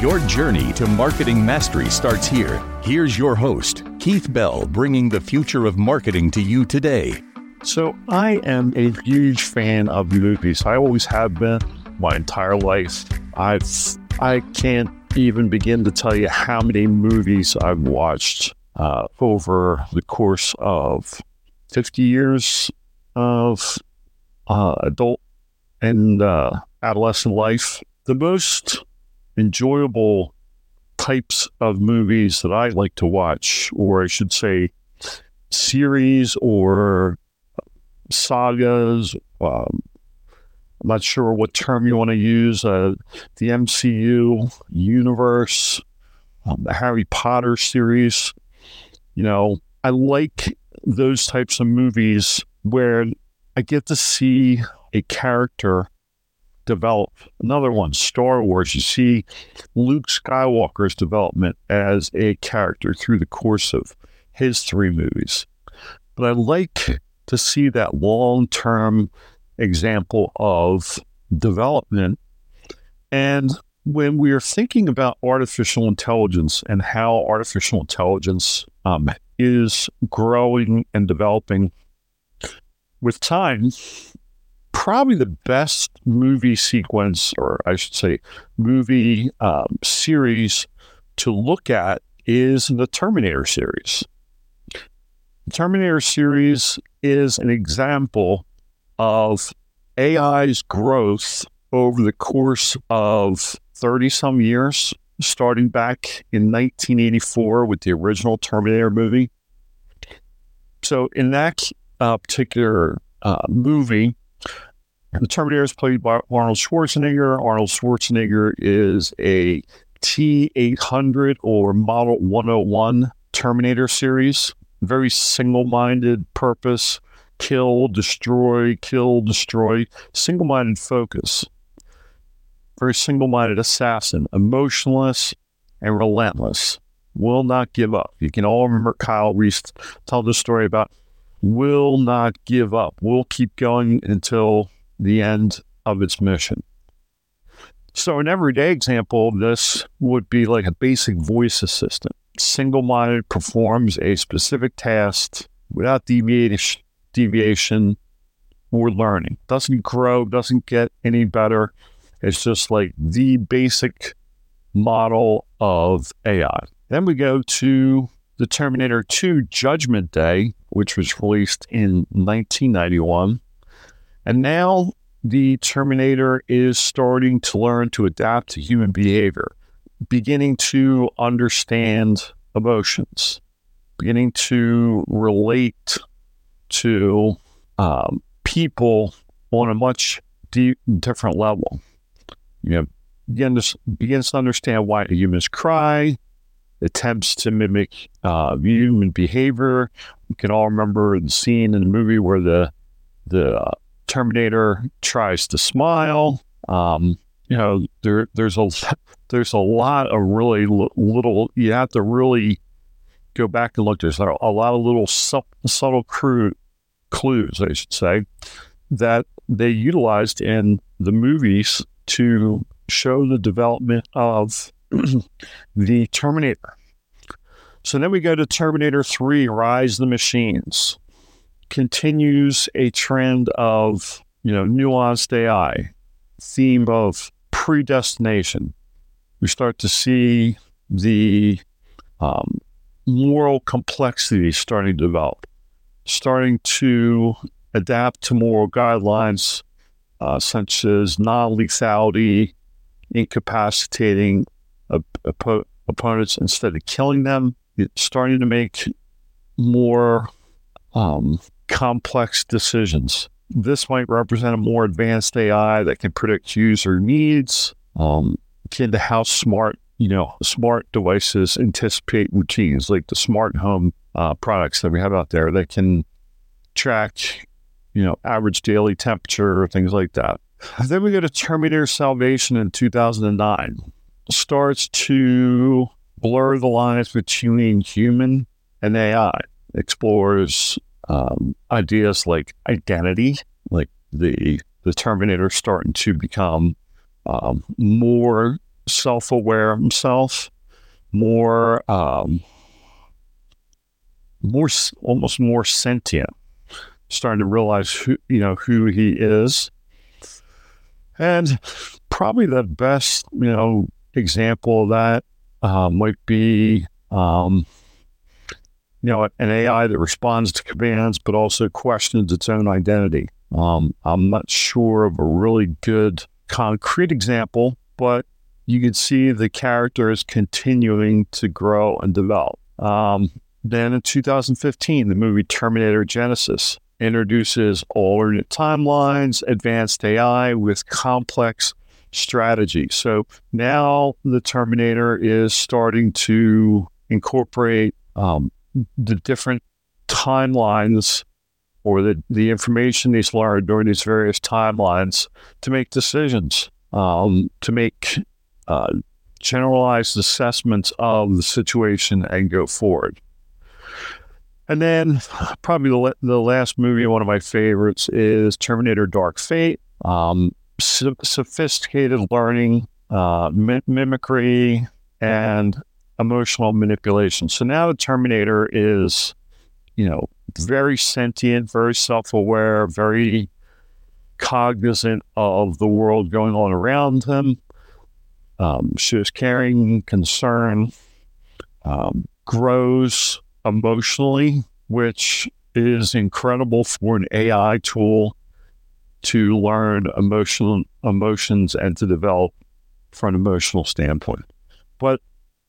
Your journey to marketing mastery starts here. Here's your host, Keith Bell, bringing the future of marketing to you today. So, I am a huge fan of movies. I always have been my entire life. I've I can't even begin to tell you how many movies I've watched uh, over the course of 50 years of uh, adult and uh, adolescent life. The most enjoyable types of movies that I like to watch, or I should say, series or sagas. Um, I'm not sure what term you want to use. Uh, the MCU universe, um, the Harry Potter series. You know, I like those types of movies where I get to see a character develop. Another one, Star Wars. You see Luke Skywalker's development as a character through the course of his three movies. But I like to see that long term example of development. And when we are thinking about artificial intelligence and how artificial intelligence um, is growing and developing with time, probably the best movie sequence, or I should say, movie um, series to look at is the Terminator series. The Terminator series is an example of AI's growth over the course of 30 some years, starting back in 1984 with the original Terminator movie. So, in that uh, particular uh, movie, the Terminator is played by Arnold Schwarzenegger. Arnold Schwarzenegger is a T 800 or Model 101 Terminator series. Very single minded purpose kill, destroy, kill, destroy. Single minded focus. Very single minded assassin, emotionless and relentless. Will not give up. You can all remember Kyle Reese tell the story about will not give up. Will keep going until the end of its mission. So, an everyday example this would be like a basic voice assistant. Single minded performs a specific task without deviation, deviation or learning. Doesn't grow, doesn't get any better. It's just like the basic model of AI. Then we go to the Terminator 2 Judgment Day, which was released in 1991. And now the Terminator is starting to learn to adapt to human behavior, beginning to understand emotions, beginning to relate to um, people on a much deep, different level. You know, begins, begins to understand why humans cry, attempts to mimic uh, human behavior. We can all remember the scene in the movie where the the uh, Terminator tries to smile. Um, you know, there there's a there's a lot of really little. You have to really go back and look. There's a lot of little su- subtle clues, I should say, that they utilized in the movies to show the development of the Terminator. So then we go to Terminator 3 Rise of the Machines continues a trend of, you know, nuanced AI, theme of predestination. We start to see the um, moral complexity starting to develop, starting to adapt to moral guidelines uh, such as non lethality, incapacitating op- opponents instead of killing them. It's starting to make more um, complex decisions. This might represent a more advanced AI that can predict user needs, um, akin to how smart, you know, smart devices anticipate routines, like the smart home uh, products that we have out there that can track, you know, average daily temperature or things like that. Then we go to Terminator Salvation in 2009. Starts to blur the lines between human and AI. Explores um, ideas like identity, like the the Terminator starting to become um, more self-aware himself, more um, more almost more sentient, starting to realize who you know who he is, and probably the best you know example of that uh, might be um, you know, an AI that responds to commands, but also questions its own identity. Um, I'm not sure of a really good concrete example, but you can see the character is continuing to grow and develop. Um, then in 2015, the movie Terminator Genisys introduces alternate timelines, advanced AI with complex strategy. So now the Terminator is starting to incorporate um, the different timelines or the, the information he's learned during these various timelines to make decisions, um, to make uh, generalized assessments of the situation and go forward. And then probably the, the last movie, one of my favorites, is Terminator Dark Fate. Um, so- sophisticated learning, uh, mimicry, and emotional manipulation. So now the Terminator is, you know, very sentient, very self aware, very cognizant of the world going on around him. Um, shows caring, concern, um, grows emotionally, which is incredible for an AI tool to learn emotional emotions and to develop from an emotional standpoint. But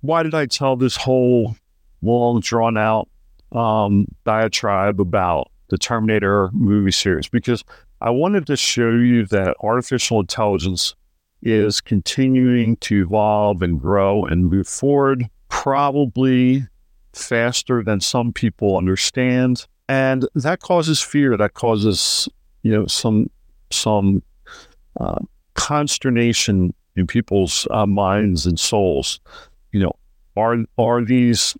why did I tell this whole long drawn out um, diatribe about the Terminator movie series? Because I wanted to show you that artificial intelligence is continuing to evolve and grow and move forward, probably faster than some people understand. And that causes fear. That causes, you know, some some uh, consternation in people's uh, minds and souls you know, are are these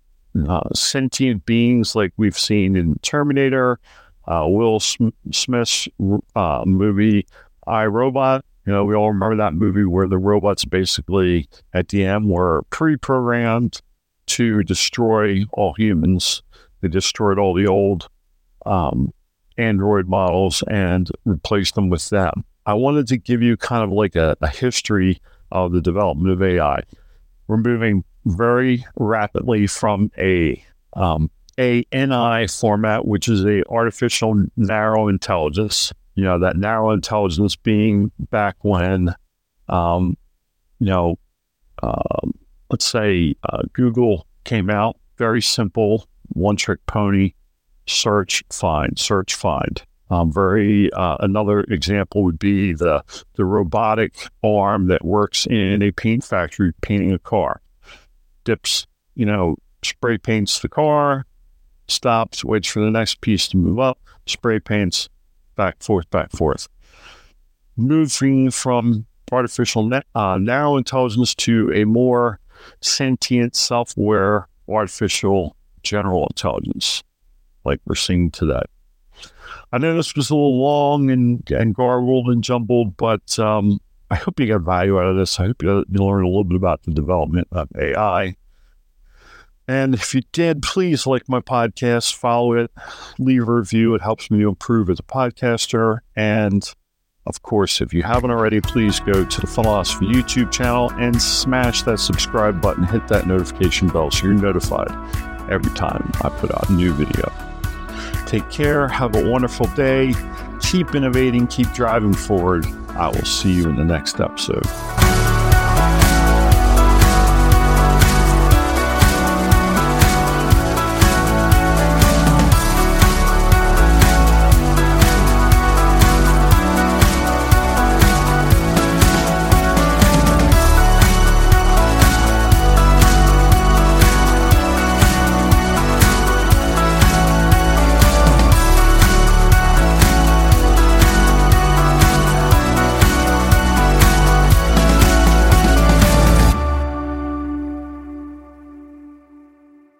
uh, sentient beings like we've seen in Terminator, uh, Will Smith's uh, movie I Robot? You know, we all remember that movie where the robots basically at the end were pre-programmed to destroy all humans. They destroyed all the old um, Android models and replaced them with them. I wanted to give you kind of like a, a history of the development of AI we're moving very rapidly from a um, a NI format, which is a artificial narrow intelligence. You know that narrow intelligence being back when, um, you know, uh, let's say uh, Google came out, very simple, one trick pony, search, find, search, find. Um, very uh, another example would be the the robotic arm that works in a paint factory painting a car. Dips, you know, spray paints the car, stops, waits for the next piece to move up, spray paints, back forth, back forth. Moving from artificial uh, narrow intelligence to a more sentient, self-aware artificial general intelligence, like we're seeing today. I know this was a little long and, and garbled and jumbled, but um, I hope you got value out of this. I hope you, you learn a little bit about the development of AI. And if you did, please like my podcast, follow it, leave a review. It helps me to improve as a podcaster. And of course, if you haven't already, please go to the Funnelosophy YouTube channel and smash that subscribe button, hit that notification bell so you're notified every time I put out a new video. Take care. Have a wonderful day. Keep innovating. Keep driving forward. I will see you in the next episode.